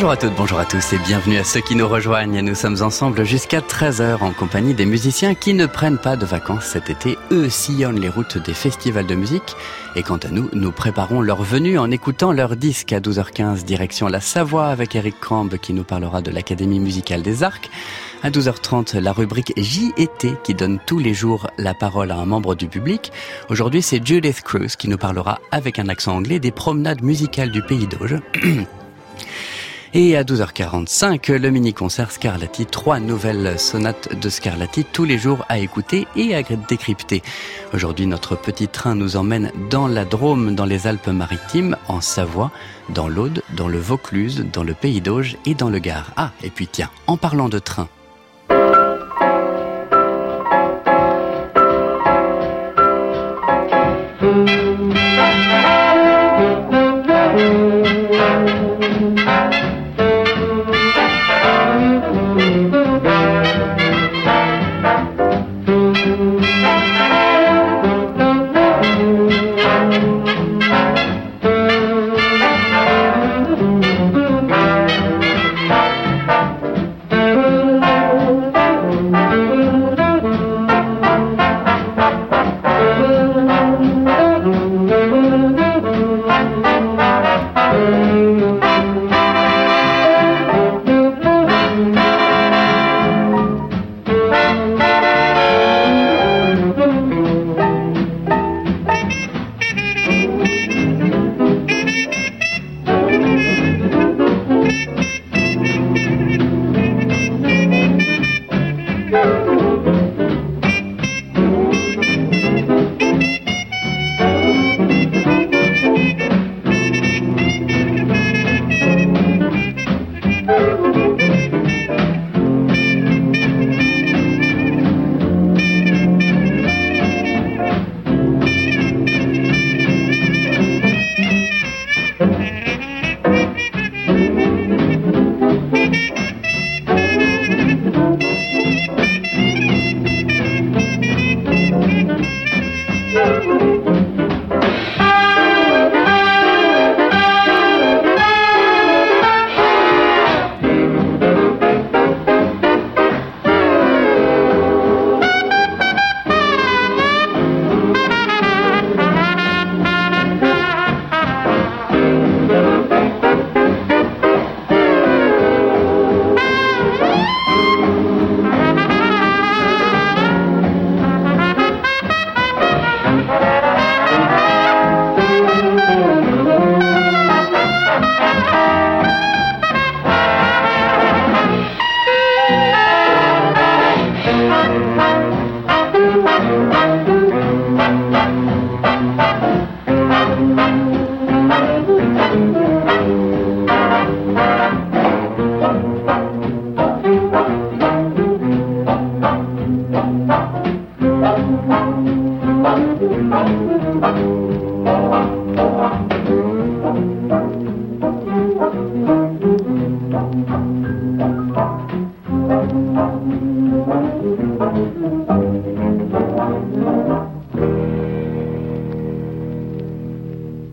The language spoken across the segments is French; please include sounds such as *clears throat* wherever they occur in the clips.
Bonjour à toutes, bonjour à tous et bienvenue à ceux qui nous rejoignent. Nous sommes ensemble jusqu'à 13h en compagnie des musiciens qui ne prennent pas de vacances cet été. Eux sillonnent les routes des festivals de musique. Et quant à nous, nous préparons leur venue en écoutant leur disque à 12h15 direction la Savoie avec Eric Crambe qui nous parlera de l'Académie musicale des Arcs. À 12h30, la rubrique J&T qui donne tous les jours la parole à un membre du public. Aujourd'hui, c'est Judith Cruz qui nous parlera avec un accent anglais des promenades musicales du pays d'Auge. *clears throat* Et à 12h45, le mini-concert Scarlatti, trois nouvelles sonates de Scarlatti tous les jours à écouter et à décrypter. Aujourd'hui, notre petit train nous emmène dans la Drôme, dans les Alpes-Maritimes, en Savoie, dans l'Aude, dans le Vaucluse, dans le Pays d'Auge et dans le Gard. Ah, et puis tiens, en parlant de train,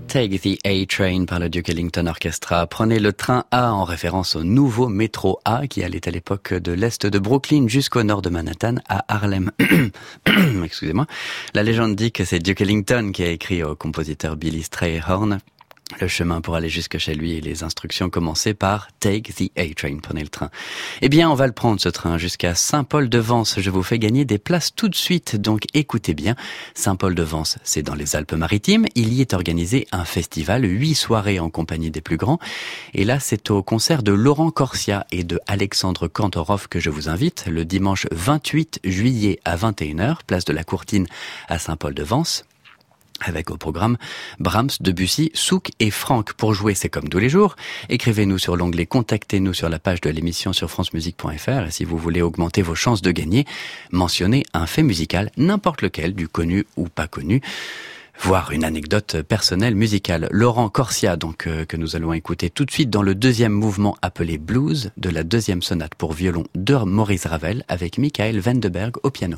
Take the A-Train par le Duke Ellington Orchestra. Prenez le train A en référence au nouveau métro A qui allait à l'époque de l'est de Brooklyn jusqu'au nord de Manhattan à Harlem. *coughs* Excusez-moi. La légende dit que c'est Duke Ellington qui a écrit au compositeur Billy Strayhorn le chemin pour aller jusque chez lui et les instructions commençaient par Take the A-Train, prenez le train. Eh bien, on va le prendre ce train jusqu'à Saint-Paul-de-Vence. Je vous fais gagner des places tout de suite, donc écoutez bien. Saint-Paul-de-Vence, c'est dans les Alpes-Maritimes. Il y est organisé un festival, huit soirées en compagnie des plus grands. Et là, c'est au concert de Laurent Corsia et de Alexandre Kantorov que je vous invite le dimanche 28 juillet à 21h, place de la Courtine à Saint-Paul-de-Vence avec au programme Brahms, Debussy, Souk et Franck. Pour jouer, c'est comme tous les jours. Écrivez-nous sur l'onglet Contactez-nous sur la page de l'émission sur francemusique.fr et si vous voulez augmenter vos chances de gagner, mentionnez un fait musical, n'importe lequel, du connu ou pas connu voire une anecdote personnelle musicale. Laurent Corsia, donc, euh, que nous allons écouter tout de suite dans le deuxième mouvement appelé Blues de la deuxième sonate pour violon de Maurice Ravel avec Michael Vendeberg au piano.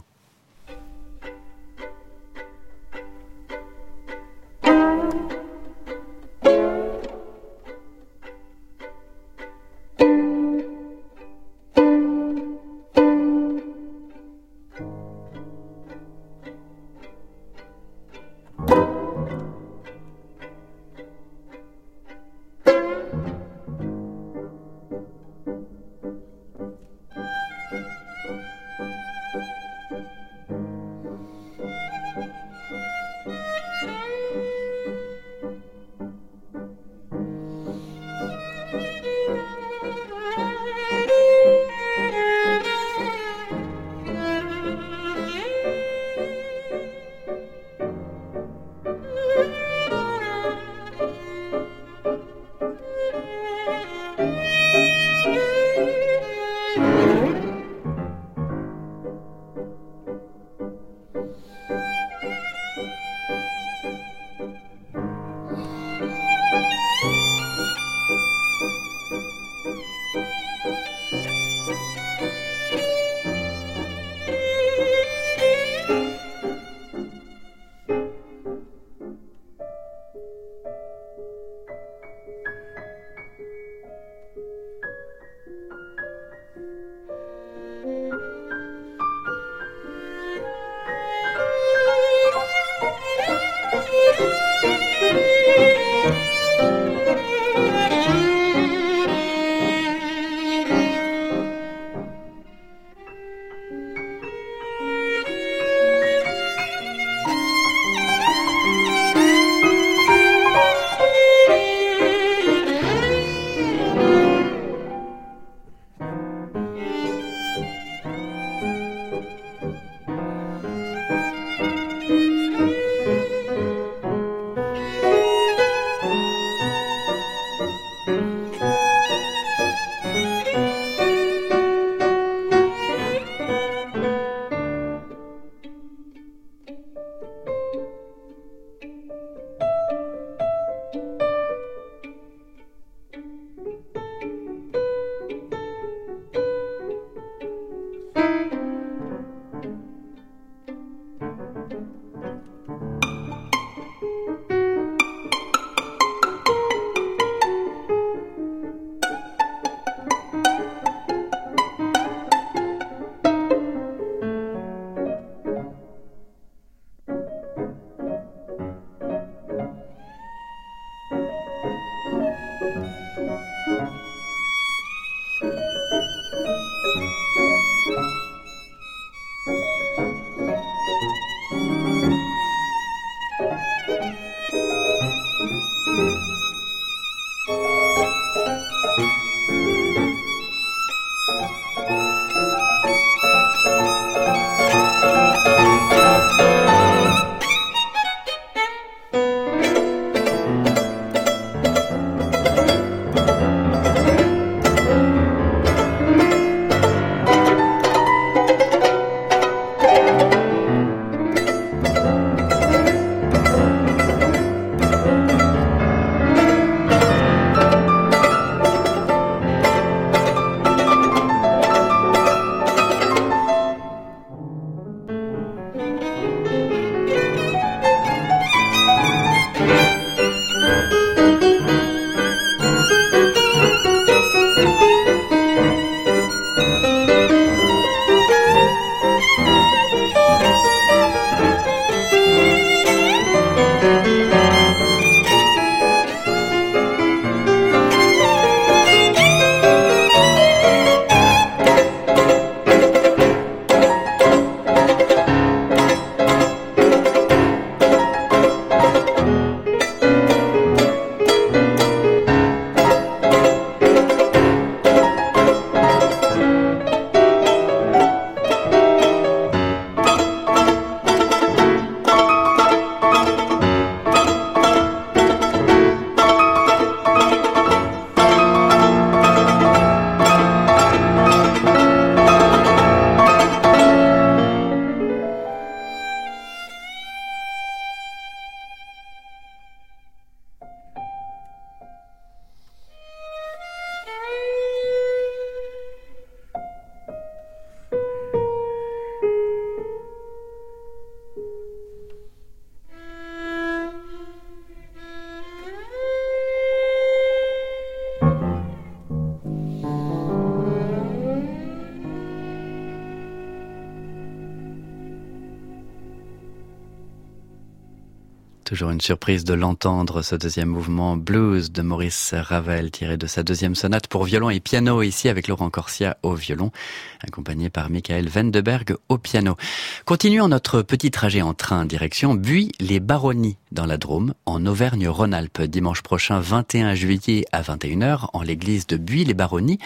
Toujours une surprise de l'entendre, ce deuxième mouvement blues de Maurice Ravel, tiré de sa deuxième sonate pour violon et piano, ici avec Laurent Corsia au violon, accompagné par Michael Vendeberg au piano. Continuons notre petit trajet en train, direction Buis-les-Baronnies, dans la Drôme, en Auvergne-Rhône-Alpes. Dimanche prochain, 21 juillet à 21h, en l'église de Buis-les-Baronnies,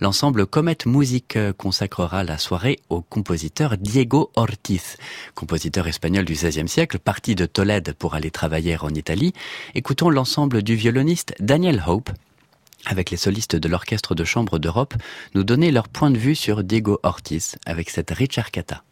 l'ensemble Comet Musique consacrera la soirée au compositeur Diego Ortiz, compositeur espagnol du XVIe siècle, parti de Tolède pour aller travailler en Italie, écoutons l'ensemble du violoniste Daniel Hope avec les solistes de l'Orchestre de Chambre d'Europe, nous donner leur point de vue sur Diego Ortiz avec cette Cata.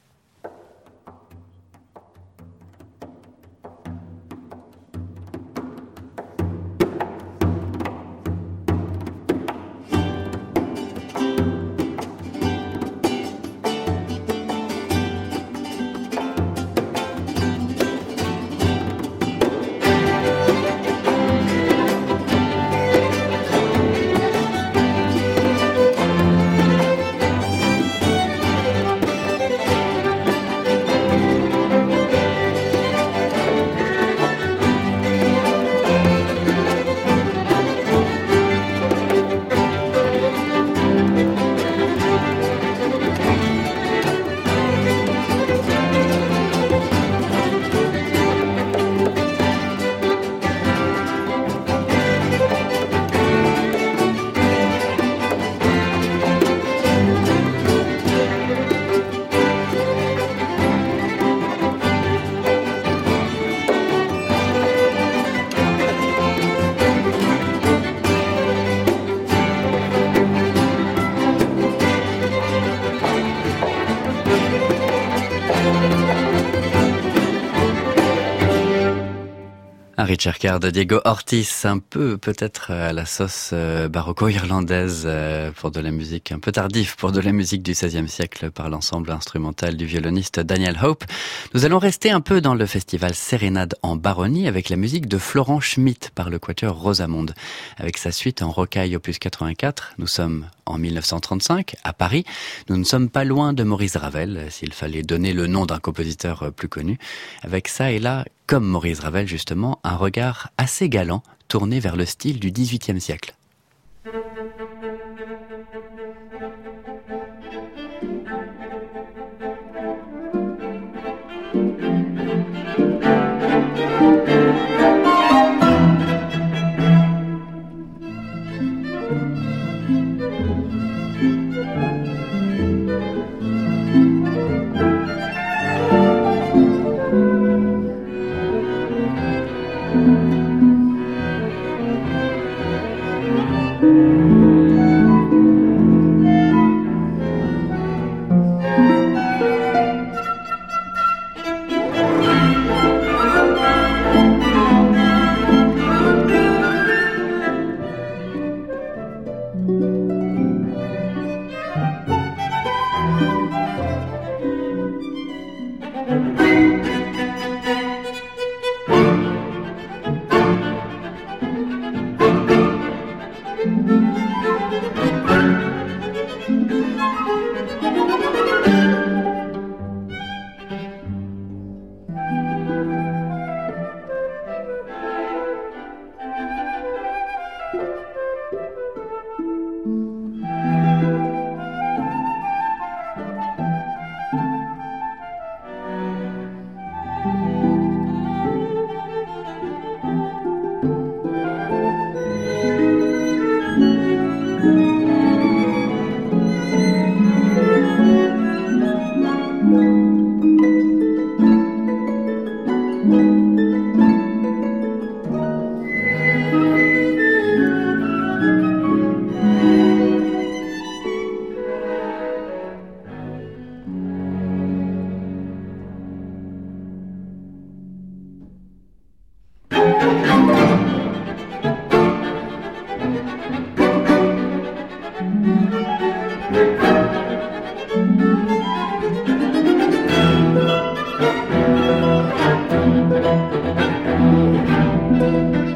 Richard de Diego Ortiz, un peu peut-être à la sauce euh, baroco-irlandaise euh, pour de la musique un peu tardif pour de la musique du XVIe siècle par l'ensemble instrumental du violoniste Daniel Hope. Nous allons rester un peu dans le festival Sérénade en Baronnie avec la musique de Florent Schmitt par le quatuor Rosamonde. Avec sa suite en rocaille opus 84, nous sommes en 1935 à Paris. Nous ne sommes pas loin de Maurice Ravel, s'il fallait donner le nom d'un compositeur plus connu. Avec ça et là comme Maurice Ravel justement, un regard assez galant tourné vers le style du XVIIIe siècle. Thank you.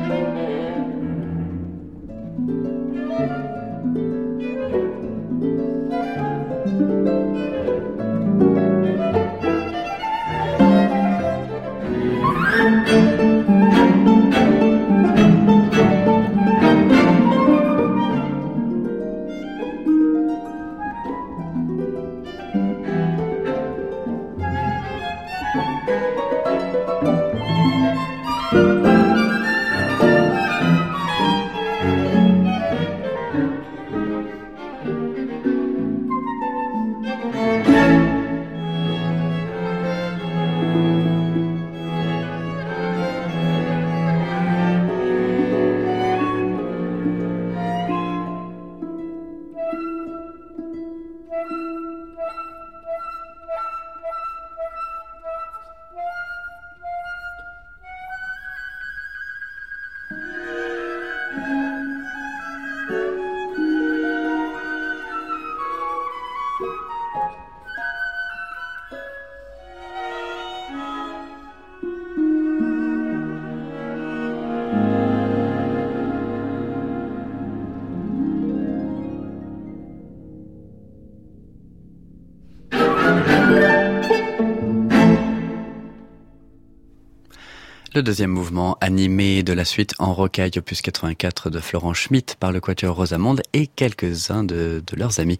Le deuxième mouvement, animé de la suite en rocaille opus 84 de Florent Schmitt par le Quatuor Rosamonde et quelques-uns de, leurs amis.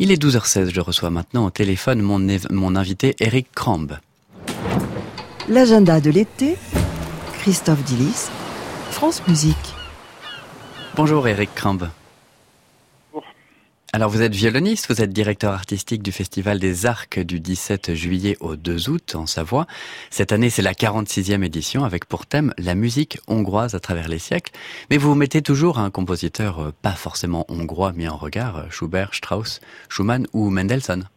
Il est 12h16, je reçois maintenant au téléphone mon, mon invité Eric Crambe. L'agenda de l'été, Christophe Dillis, France Musique. Bonjour Eric Crambe. Alors vous êtes violoniste, vous êtes directeur artistique du Festival des Arcs du 17 juillet au 2 août en Savoie. Cette année c'est la 46e édition avec pour thème la musique hongroise à travers les siècles. Mais vous mettez toujours un compositeur euh, pas forcément hongrois mis en regard, euh, Schubert, Strauss, Schumann ou Mendelssohn.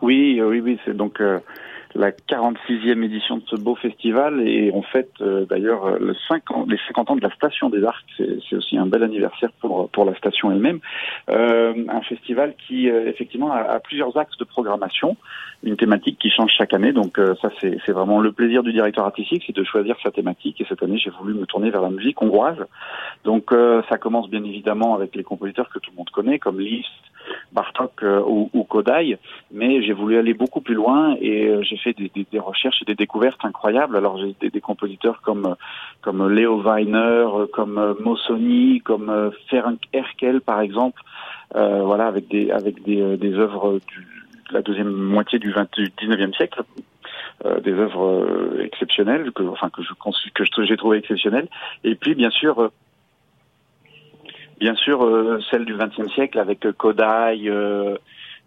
Oui, euh, oui, oui, c'est donc la 46e édition de ce beau festival et on fête euh, d'ailleurs euh, le 50, les 50 ans de la station des Arcs. C'est aussi un bel anniversaire pour, pour la station elle-même. Euh, un festival qui effectivement a, plusieurs axes de programmation, une thématique qui change chaque année. Donc ça c'est vraiment le plaisir du directeur artistique, c'est de choisir sa thématique. Et cette année j'ai voulu me tourner vers la musique hongroise. Donc ça commence bien évidemment avec les compositeurs que tout le monde connaît comme Liszt, Bartok ou, ou Kodai, mais j'ai voulu aller beaucoup plus loin et j'ai fait des, recherches et des découvertes incroyables. Alors j'ai des, compositeurs comme comme Leo Weiner, comme Mossoni, comme Ferenc Erkel par exemple. Euh, voilà, avec des avec des, euh, œuvres du, de la deuxième moitié du, 20, 19e siècle. Euh, des œuvres euh, exceptionnelles que enfin que je que j'ai trouvé exceptionnelles et puis bien sûr euh, bien sûr euh, celle du XXe siècle avec Kodai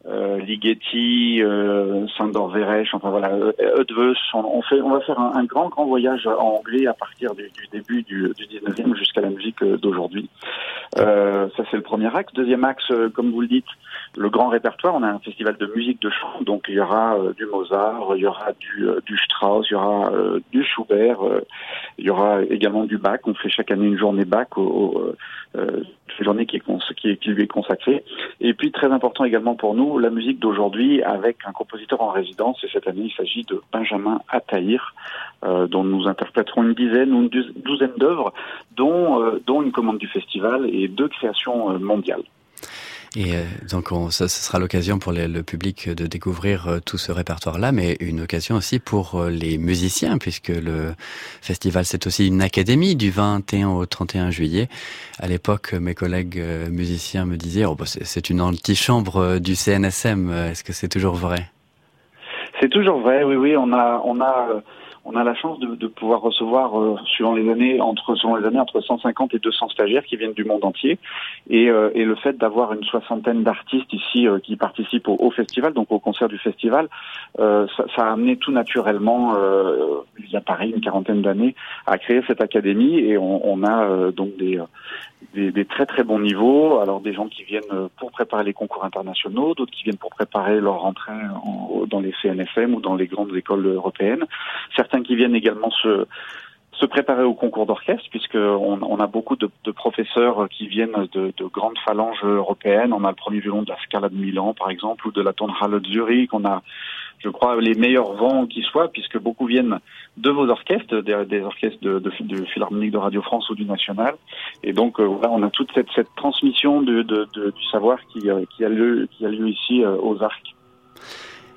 euh, euh, Ligeti, euh, Sandor Veresh, enfin voilà, Eötvös, on, on, fait, on va faire un, grand grand voyage en anglais à partir du, début du, du 19e jusqu'à la musique euh, d'aujourd'hui. Euh, ça c'est le premier axe. Deuxième axe, euh, comme vous le dites, le grand répertoire. On a un festival de musique de chant, donc il y aura euh, du Mozart, il y aura du, Strauss, il y aura du Schubert, il y aura également du Bach. On fait chaque année une journée Bach une journée qui, qui lui est consacrée. Et puis très important également pour nous, la musique d'aujourd'hui avec un compositeur en résidence. Et cette année, il s'agit de Benjamin Attahir, euh, dont nous interpréterons une dizaine ou une douzaine d'œuvres, dont, euh, dont une commande du festival et deux créations euh, mondiales. Et euh, donc, on, ça, ce sera l'occasion pour les, le public de découvrir euh, tout ce répertoire-là, mais une occasion aussi pour euh, les musiciens, puisque le festival, c'est aussi une académie du 21 au 31 juillet. À l'époque, mes collègues musiciens me disaient, oh, bah, c'est une antichambre du CNSM. Est-ce que c'est toujours vrai? C'est toujours vrai, oui, oui. On a, on a on a la chance de, pouvoir recevoir, euh, les années, entre selon les années, entre 150 et 200 stagiaires qui viennent du monde entier, et, euh, et le fait d'avoir une soixantaine d'artistes ici euh, qui participent au, au, festival, donc au concert du festival, euh, ça, a amené tout naturellement, euh, il y a pareil une quarantaine d'années, à créer cette académie, et on a donc des, des, des, très très bons niveaux. Alors des gens qui viennent pour préparer les concours internationaux, d'autres qui viennent pour préparer leur rentrée en, dans les CNFM ou dans les grandes écoles européennes. Certains qui viennent également se se préparer au concours d'orchestre, puisque on, a beaucoup de, de, professeurs qui viennent de, de, grandes phalanges européennes. On a le premier violon de la Scala de Milan, par exemple, ou de la Tonhalle de Zurich. On a je crois, les meilleurs vents qui soient, puisque beaucoup viennent de vos orchestres, des, orchestres de, de, de, Philharmonique de Radio France ou du National. Et donc, euh, on a toute cette, cette transmission du savoir qui, euh, qui, a lieu, qui a lieu ici euh, aux arcs.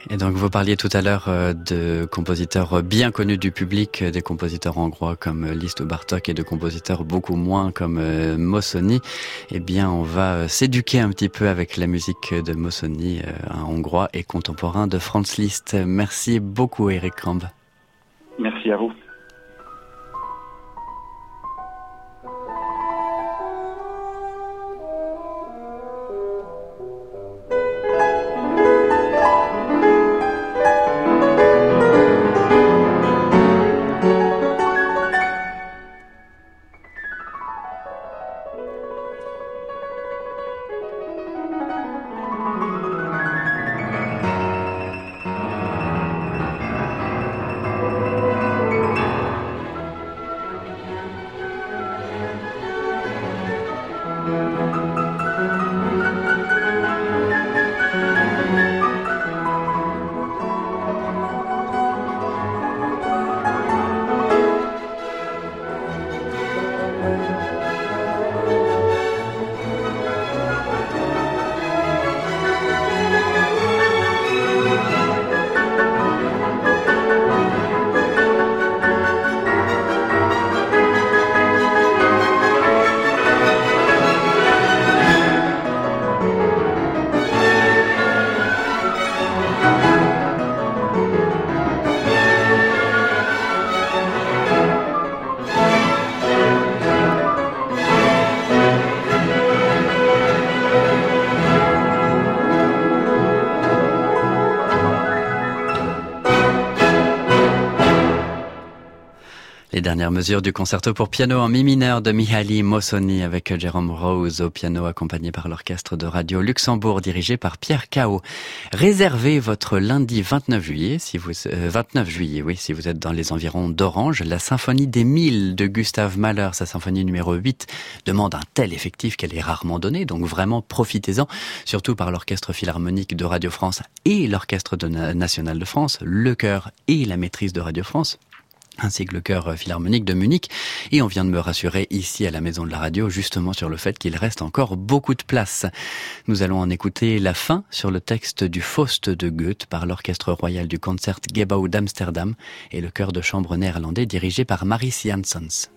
Et donc vous parliez tout à l'heure euh, de compositeurs bien connus du public, des compositeurs hongrois comme Liszt ou Bartok et de compositeurs beaucoup moins comme euh, Mossoni. Eh bien on va euh, s'éduquer un petit peu avec la musique de Mossoni, un hongrois et contemporain de Franz Liszt. Merci beaucoup Eric Kramb. Merci à vous. Dernière mesure du concerto pour piano en mi mineur de Mihaly Mossoni avec Jérôme Rose au piano accompagné par l'orchestre de radio Luxembourg dirigé par Pierre Cao. Réservez votre lundi 29 juillet, si vous, 29 euh, juillet, oui, si vous êtes dans les environs d'Orange, la symphonie des mille de Gustave Mahler, sa symphonie numéro 8, demande un tel effectif qu'elle est rarement donnée, donc vraiment profitez-en, surtout par l'orchestre philharmonique de Radio France et l'orchestre national de France, le chœur et la maîtrise de Radio France ainsi que le chœur philharmonique de Munich. Et on vient de me rassurer ici à la maison de la radio justement sur le fait qu'il reste encore beaucoup de place. Nous allons en écouter la fin sur le texte du Faust de Goethe par l'orchestre royal du Concertgebouw d'Amsterdam et le chœur de chambre néerlandais dirigé par Maris Janssens.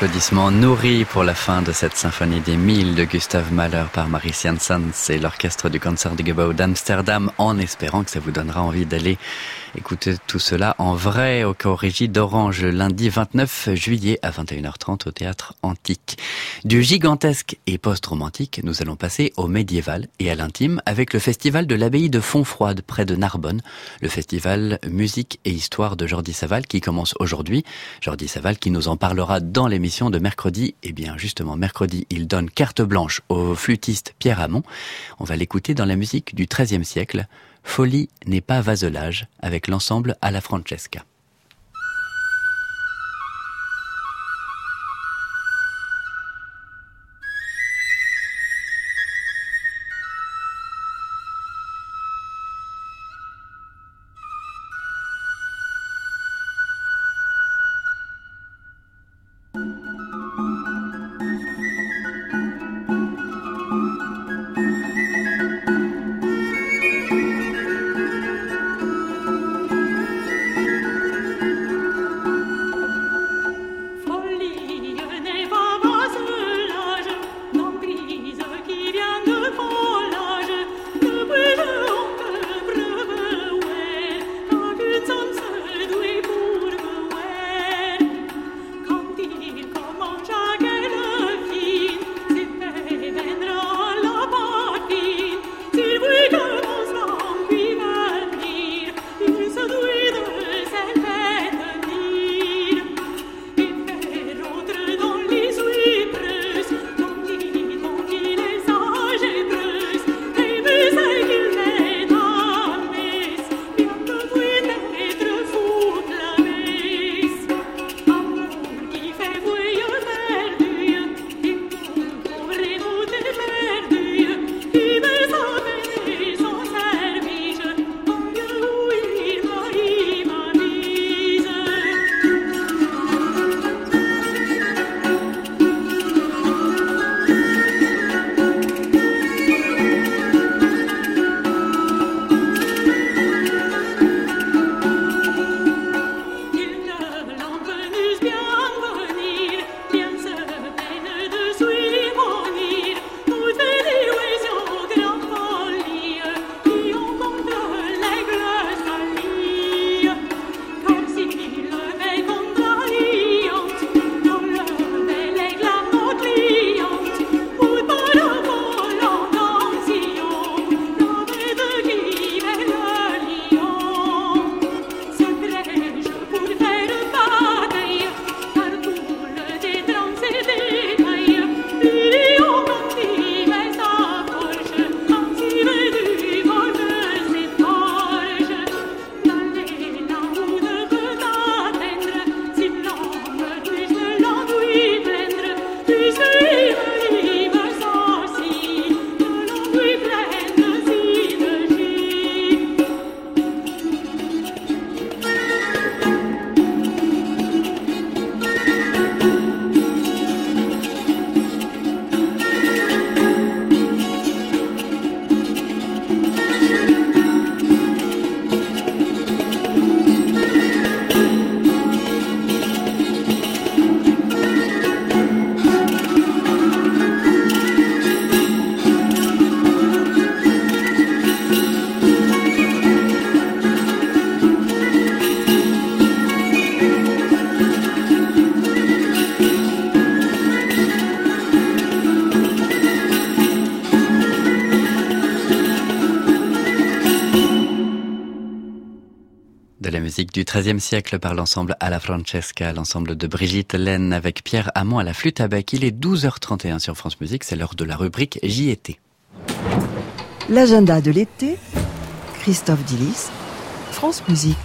Applaudissements nourris pour la fin de cette symphonie des mille de Gustav Mahler par Marie Janssens et l'orchestre du Concertgebouw d'Amsterdam en espérant que ça vous donnera envie d'aller écouter tout cela en vrai au Corrigi d'Orange lundi 29 juillet à 21h30 au théâtre antique. Du gigantesque et post-romantique, nous allons passer au médiéval et à l'intime avec le festival de l'abbaye de Fontfroide près de Narbonne, le festival musique et histoire de Jordi Saval qui commence aujourd'hui. Jordi Saval qui nous en parlera dans l'émission de mercredi. Et eh bien justement, mercredi, il donne carte blanche au flûtiste Pierre Hamon. On va l'écouter dans la musique du XIIIe siècle. Folie n'est pas vaselage avec l'ensemble à la Francesca. Du XIIIe siècle par l'ensemble à la Francesca, l'ensemble de Brigitte Laine avec Pierre Hamon à la flûte à bec. Il est 12h31 sur France Musique, c'est l'heure de la rubrique JT. L'agenda de l'été, Christophe Dillis, France Musique.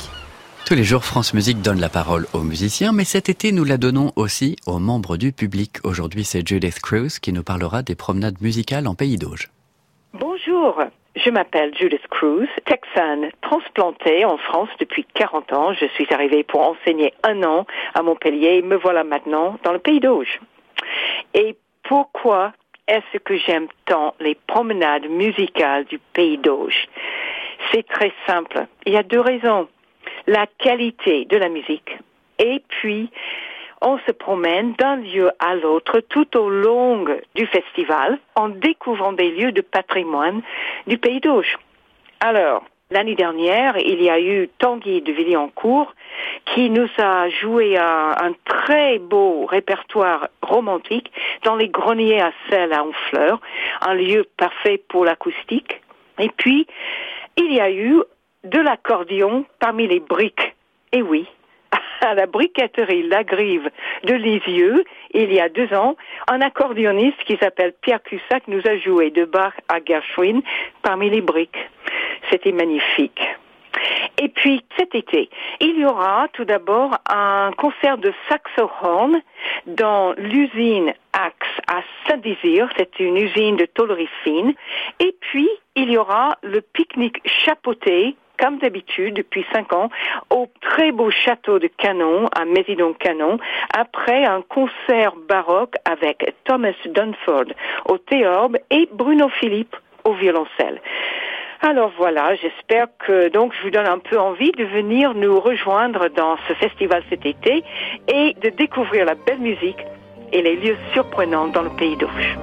Tous les jours, France Musique donne la parole aux musiciens, mais cet été, nous la donnons aussi aux membres du public. Aujourd'hui, c'est Judith Cruz qui nous parlera des promenades musicales en Pays d'Auge. Bonjour, je m'appelle Judith Cruz, texane, transplantée en France depuis 40 ans. Je suis arrivée pour enseigner un an à Montpellier et me voilà maintenant dans le pays d'Auge. Et pourquoi est-ce que j'aime tant les promenades musicales du pays d'Auge? C'est très simple. Il y a deux raisons. La qualité de la musique et puis on se promène d'un lieu à l'autre tout au long du festival en découvrant des lieux de patrimoine du pays d'Auge. Alors, L'année dernière, il y a eu Tanguy de Villancourt qui nous a joué un, un, très beau répertoire romantique dans les greniers à sel à Honfleur, un lieu parfait pour l'acoustique. Et puis, il y a eu de l'accordion parmi les briques. Et oui, à la briqueterie La Grive de Lisieux, il y a deux ans, un accordéoniste qui s'appelle Pierre Cussac nous a joué de Bach à Gershwin parmi les briques. C'était magnifique. Et puis cet été, il y aura tout d'abord un concert de saxophone dans l'usine Axe à Saint-Désir. C'est une usine de tôlerie fine. Et puis il y aura le pique-nique chapeauté comme d'habitude, depuis cinq ans, au très beau château de Canon, à Mésidon-Canon, après un concert baroque avec Thomas Dunford au théorbe et Bruno Philippe au violoncelle. Alors voilà, j'espère que donc je vous donne un peu envie de venir nous rejoindre dans ce festival cet été et de découvrir la belle musique et les lieux surprenants dans le pays d'Auge.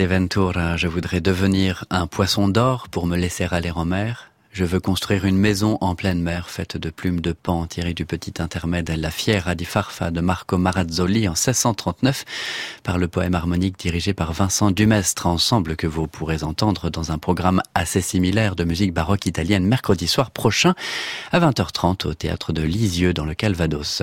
Vori Adeventura, je voudrais devenir un poisson d'or pour me laisser aller en mer. Je veux construire une maison en pleine mer faite de plumes de pan tirées du petit intermède La Fiera di Farfa de Marco Marazzoli en 1639 par le poème harmonique dirigé par Vincent Dumestre, ensemble que vous pourrez entendre dans un programme assez similaire de musique baroque italienne mercredi soir prochain à 20h30 au théâtre de Lisieux dans le Calvados.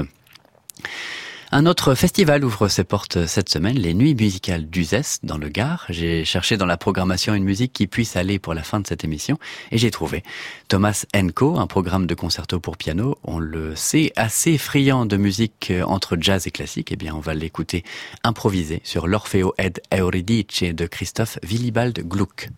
Un autre festival ouvre ses portes cette semaine, les Nuits musicales d'Uzès dans le Gard. J'ai cherché dans la programmation une musique qui puisse aller pour la fin de cette émission et j'ai trouvé Thomas Enco, un programme de concerto pour piano. On le sait, assez friand de musique entre jazz et classique. Eh bien, on va l'écouter improviser sur l'Orfeo ed Euridice de Christophe Willibald Gluck.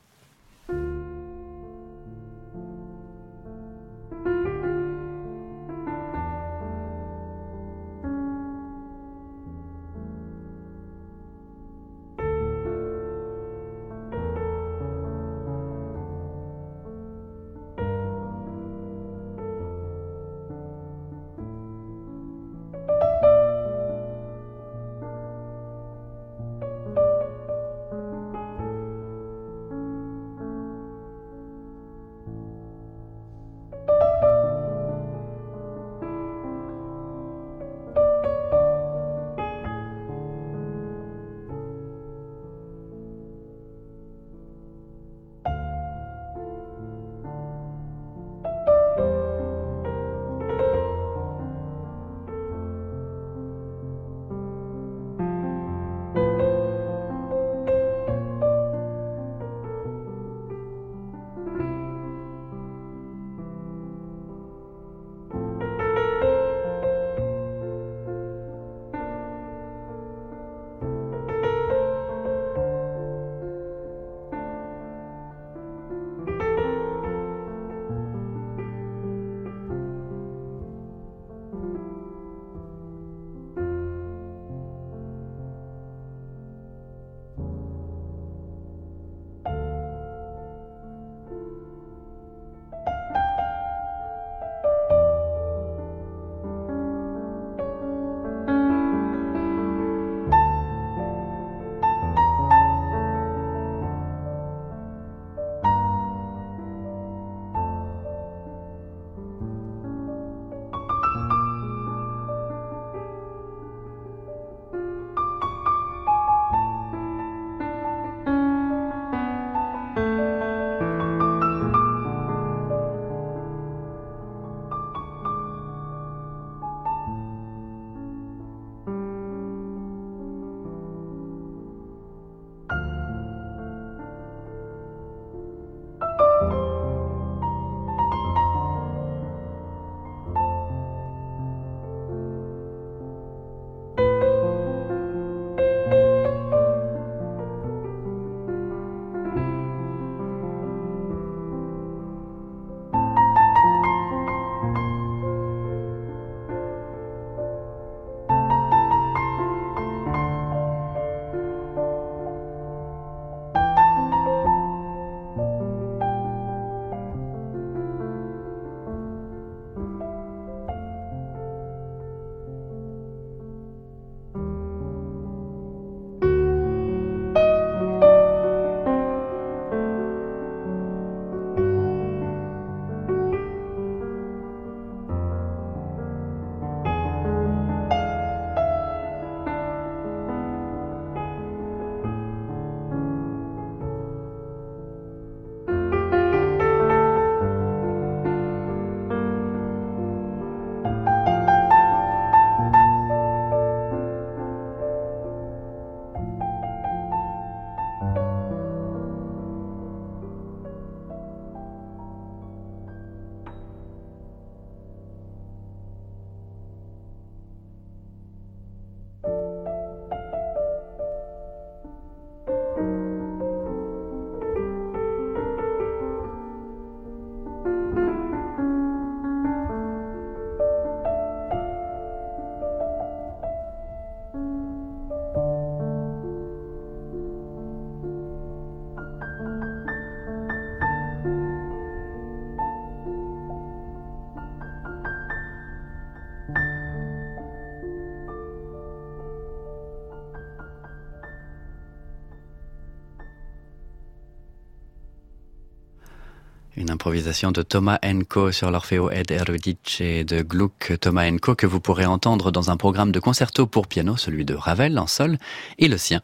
Improvisation de Thomas Enco sur l'Orfeo ed Erudice de Gluck Thomas Enco que vous pourrez entendre dans un programme de concerto pour piano, celui de Ravel en sol, et le sien,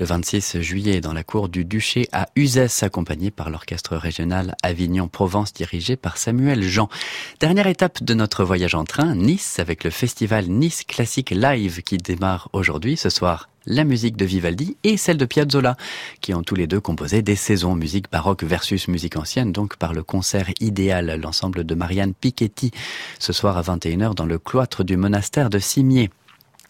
le 26 juillet dans la cour du Duché à Uzès, accompagné par l'orchestre régional Avignon-Provence dirigé par Samuel Jean. Dernière étape de notre voyage en train, Nice, avec le festival Nice Classique Live qui démarre aujourd'hui, ce soir la musique de Vivaldi et celle de Piazzolla, qui ont tous les deux composé des saisons musique baroque versus musique ancienne, donc par le concert idéal, l'ensemble de Marianne Piketty, ce soir à 21h dans le cloître du monastère de Cimier.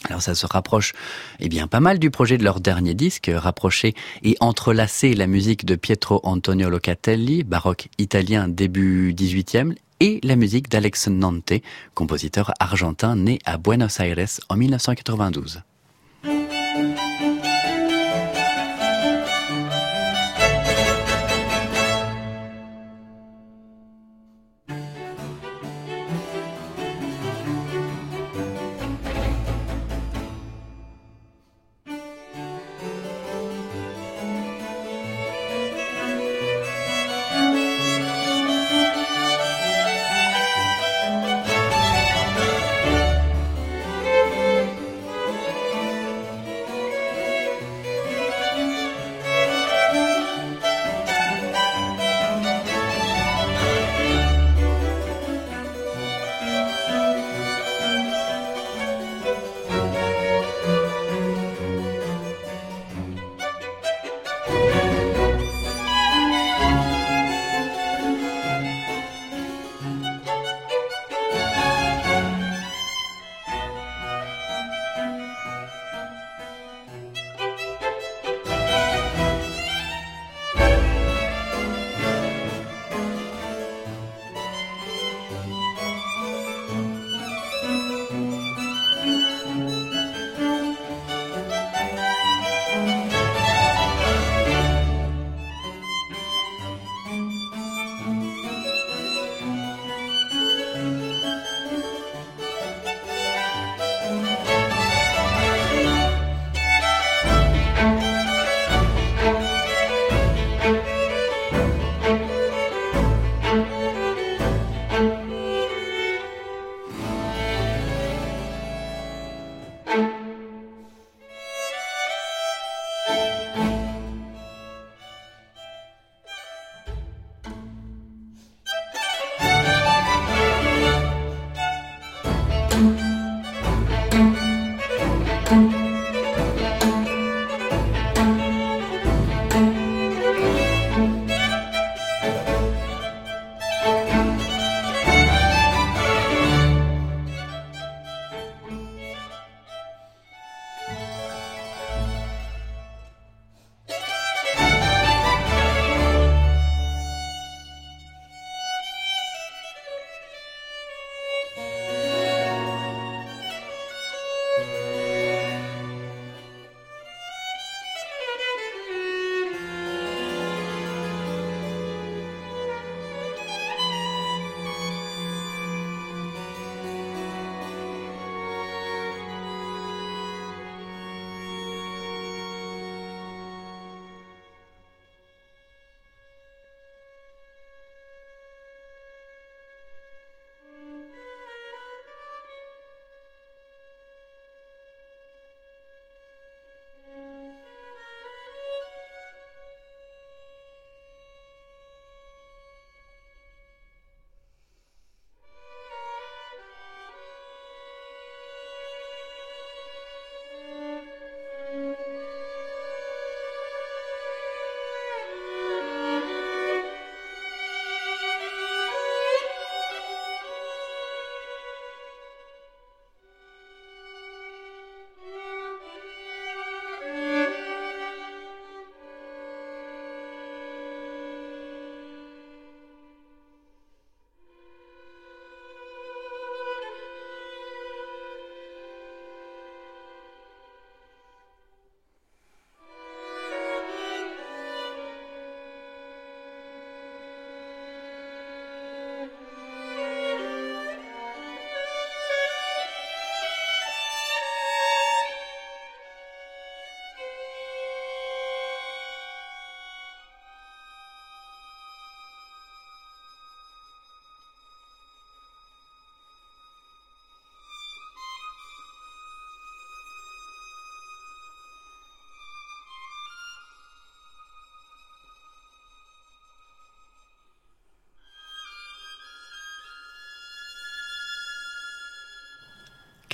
Alors ça se rapproche eh bien pas mal du projet de leur dernier disque, rapprocher et entrelacer la musique de Pietro Antonio Locatelli, baroque italien début 18e, et la musique d'Alex Nante, compositeur argentin né à Buenos Aires en 1992. Thank you.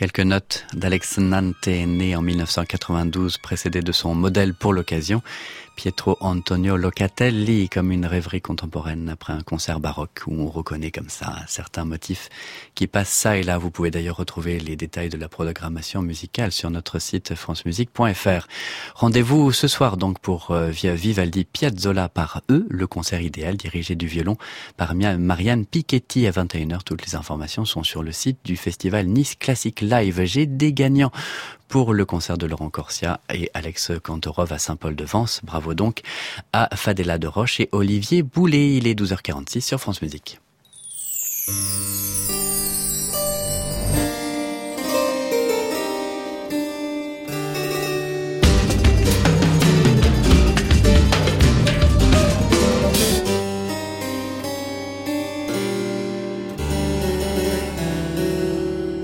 Quelques notes d'Alex Nante, né en 1992, précédé de son modèle pour l'occasion, Pietro Antonio Locatelli, comme une rêverie contemporaine après un concert baroque où on reconnaît comme ça certains motifs qui passent ça et là. Vous pouvez d'ailleurs retrouver les détails de la programmation musicale sur notre site francemusique.fr. Rendez-vous ce soir donc pour euh, Vivaldi Piazzolla par eux, le concert idéal dirigé du violon par Marianne Piketty à 21h. Toutes les informations sont sur le site du festival Nice Classic Live. J'ai des gagnants pour le concert de Laurent Corsia et Alex Kantorov à Saint-Paul-de-Vence. Bravo donc à Fadela de Roche et Olivier Boulet. Il est 12h46 sur France Musique.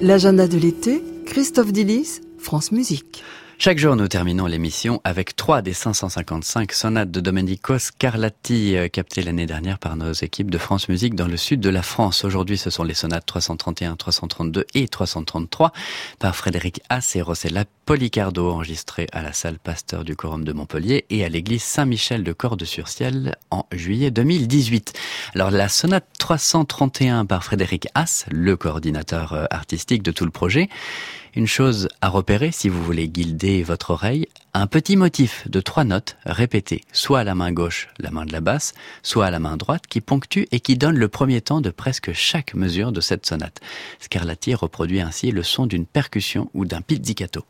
L'agenda de l'été, Christophe Dillis, France Musique. Chaque jour, nous terminons l'émission avec trois des 555 sonates de Domenico Scarlatti euh, captées l'année dernière par nos équipes de France Musique dans le sud de la France. Aujourd'hui, ce sont les sonates 331, 332 et 333 par Frédéric Haas et Rossella Policardo, enregistrées à la salle Pasteur du Quorum de Montpellier et à l'église Saint-Michel de Cordes-sur-Ciel en juillet 2018. Alors, la sonate 331 par Frédéric Haas, le coordinateur euh, artistique de tout le projet, une chose à repérer si vous voulez guider votre oreille, un petit motif de trois notes répétées, soit à la main gauche, la main de la basse, soit à la main droite, qui ponctue et qui donne le premier temps de presque chaque mesure de cette sonate. Scarlatti reproduit ainsi le son d'une percussion ou d'un pizzicato.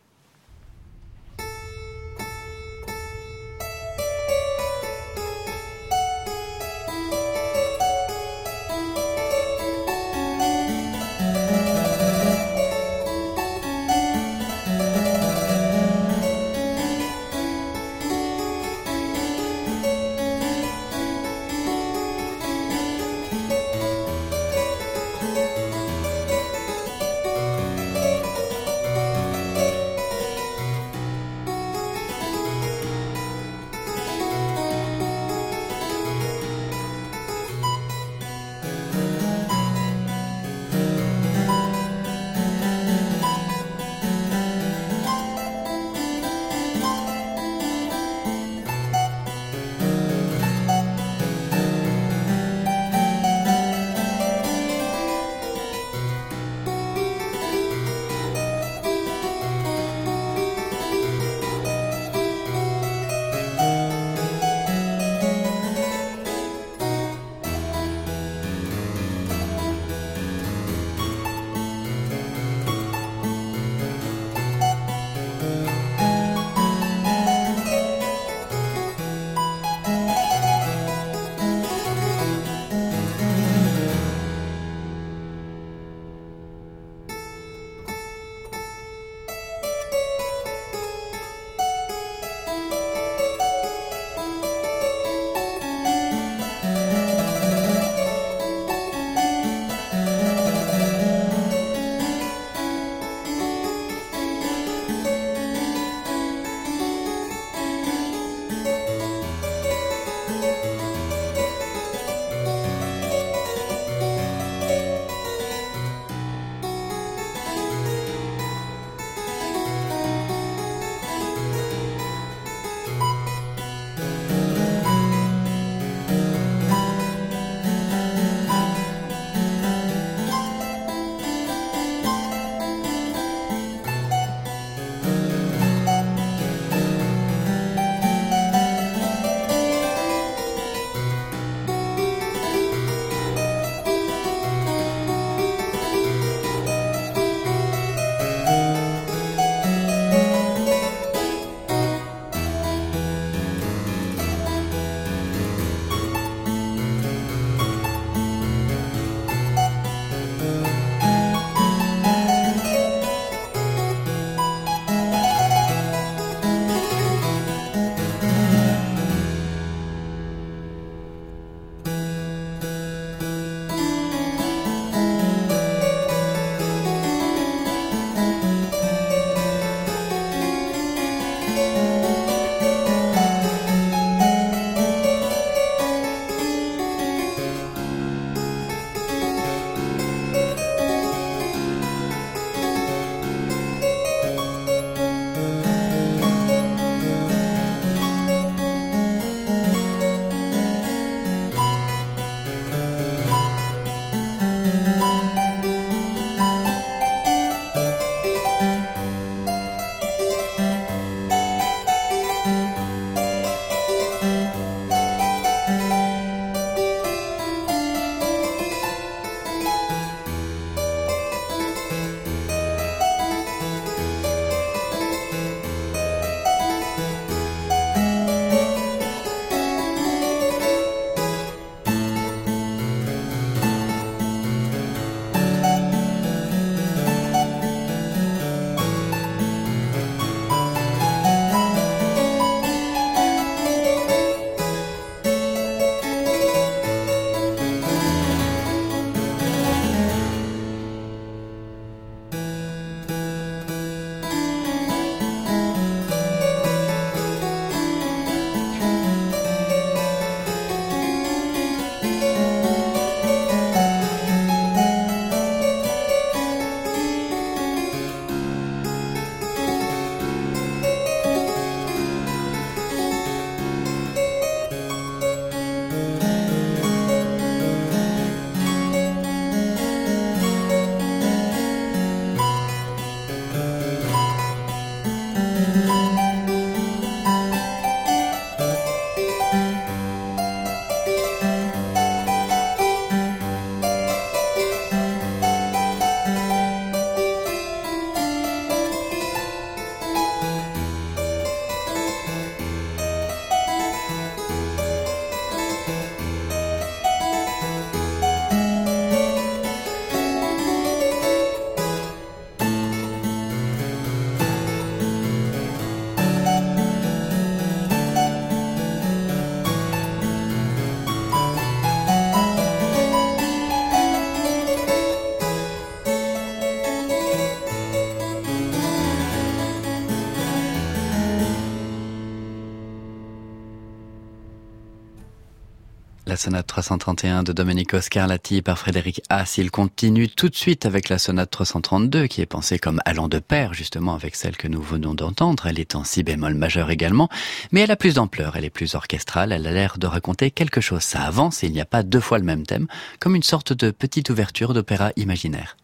La sonate 331 de Domenico Scarlatti par Frédéric Haas. Il continue tout de suite avec la sonate 332 qui est pensée comme allant de pair justement avec celle que nous venons d'entendre. Elle est en si bémol majeur également, mais elle a plus d'ampleur, elle est plus orchestrale, elle a l'air de raconter quelque chose. Ça avance et il n'y a pas deux fois le même thème, comme une sorte de petite ouverture d'opéra imaginaire.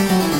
Frédéric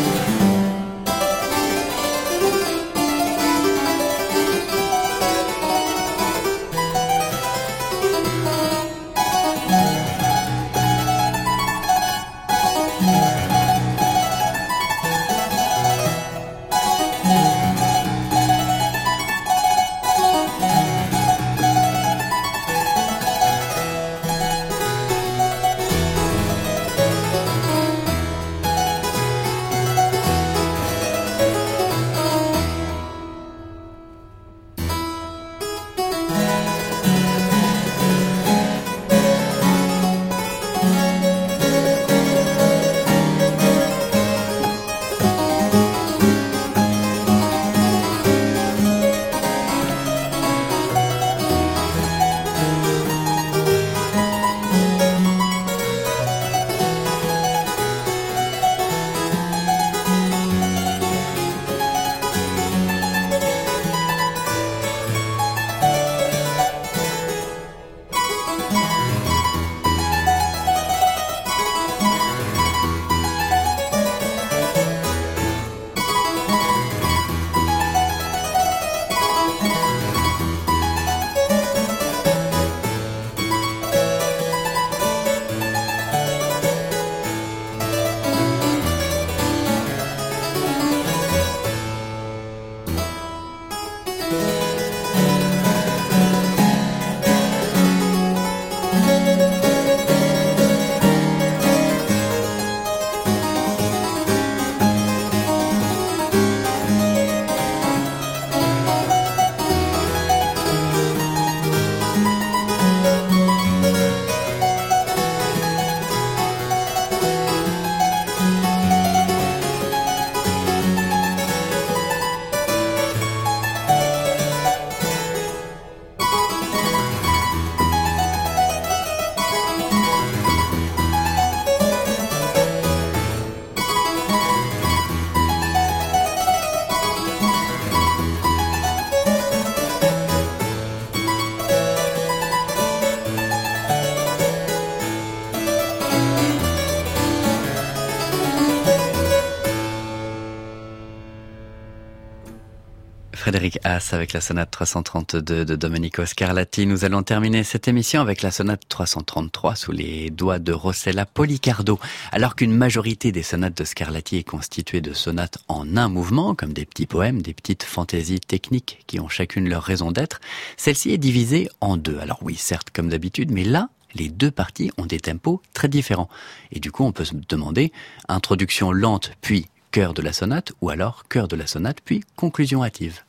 Avec la sonate 332 de Domenico Scarlatti. Nous allons terminer cette émission avec la sonate 333 sous les doigts de Rossella Policardo. Alors qu'une majorité des sonates de Scarlatti est constituée de sonates en un mouvement, comme des petits poèmes, des petites fantaisies techniques qui ont chacune leur raison d'être, celle-ci est divisée en deux. Alors oui, certes, comme d'habitude, mais là, les deux parties ont des tempos très différents. Et du coup, on peut se demander, introduction lente, puis cœur de la sonate, ou alors cœur de la sonate, puis conclusion hâtive.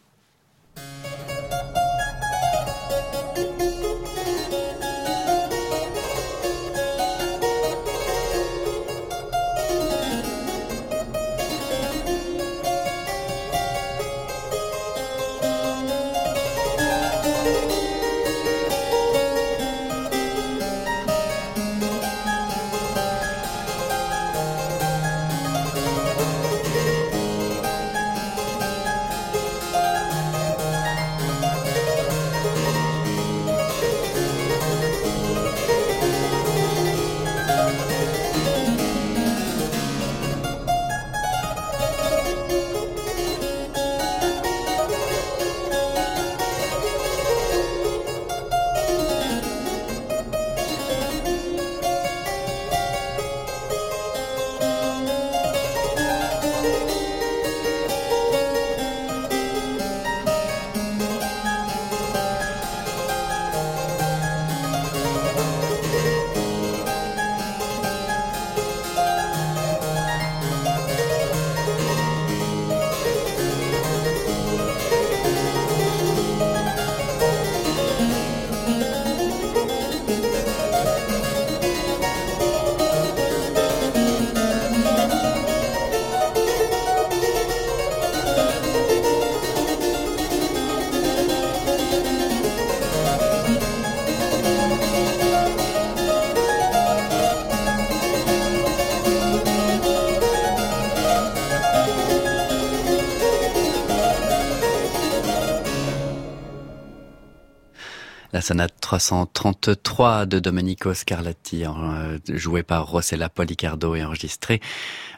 La sonate 333 de Domenico Scarlatti, euh, jouée par Rossella Policardo et enregistrée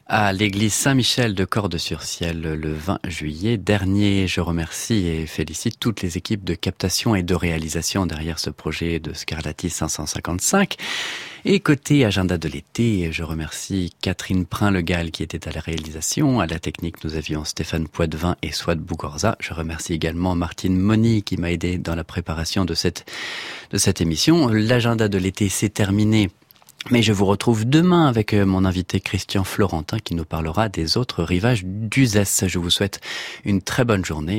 à l'église Saint-Michel de Cordes-sur-Ciel le 20 juillet dernier. Je remercie et félicite toutes les équipes de captation et de réalisation derrière ce projet de Scarlatti 555. Et côté agenda de l'été, je remercie Catherine Prin-Legal qui était à la réalisation. À la technique, nous avions Stéphane Poitvin et Swad Bougorza. Je remercie également Martine Moni qui m'a aidé dans la préparation de cette, de cette émission. L'agenda de l'été s'est terminé mais je vous retrouve demain avec euh, mon invité Christian Florentin qui nous parlera des autres rivages d'Uzès. Je vous souhaite une très bonne journée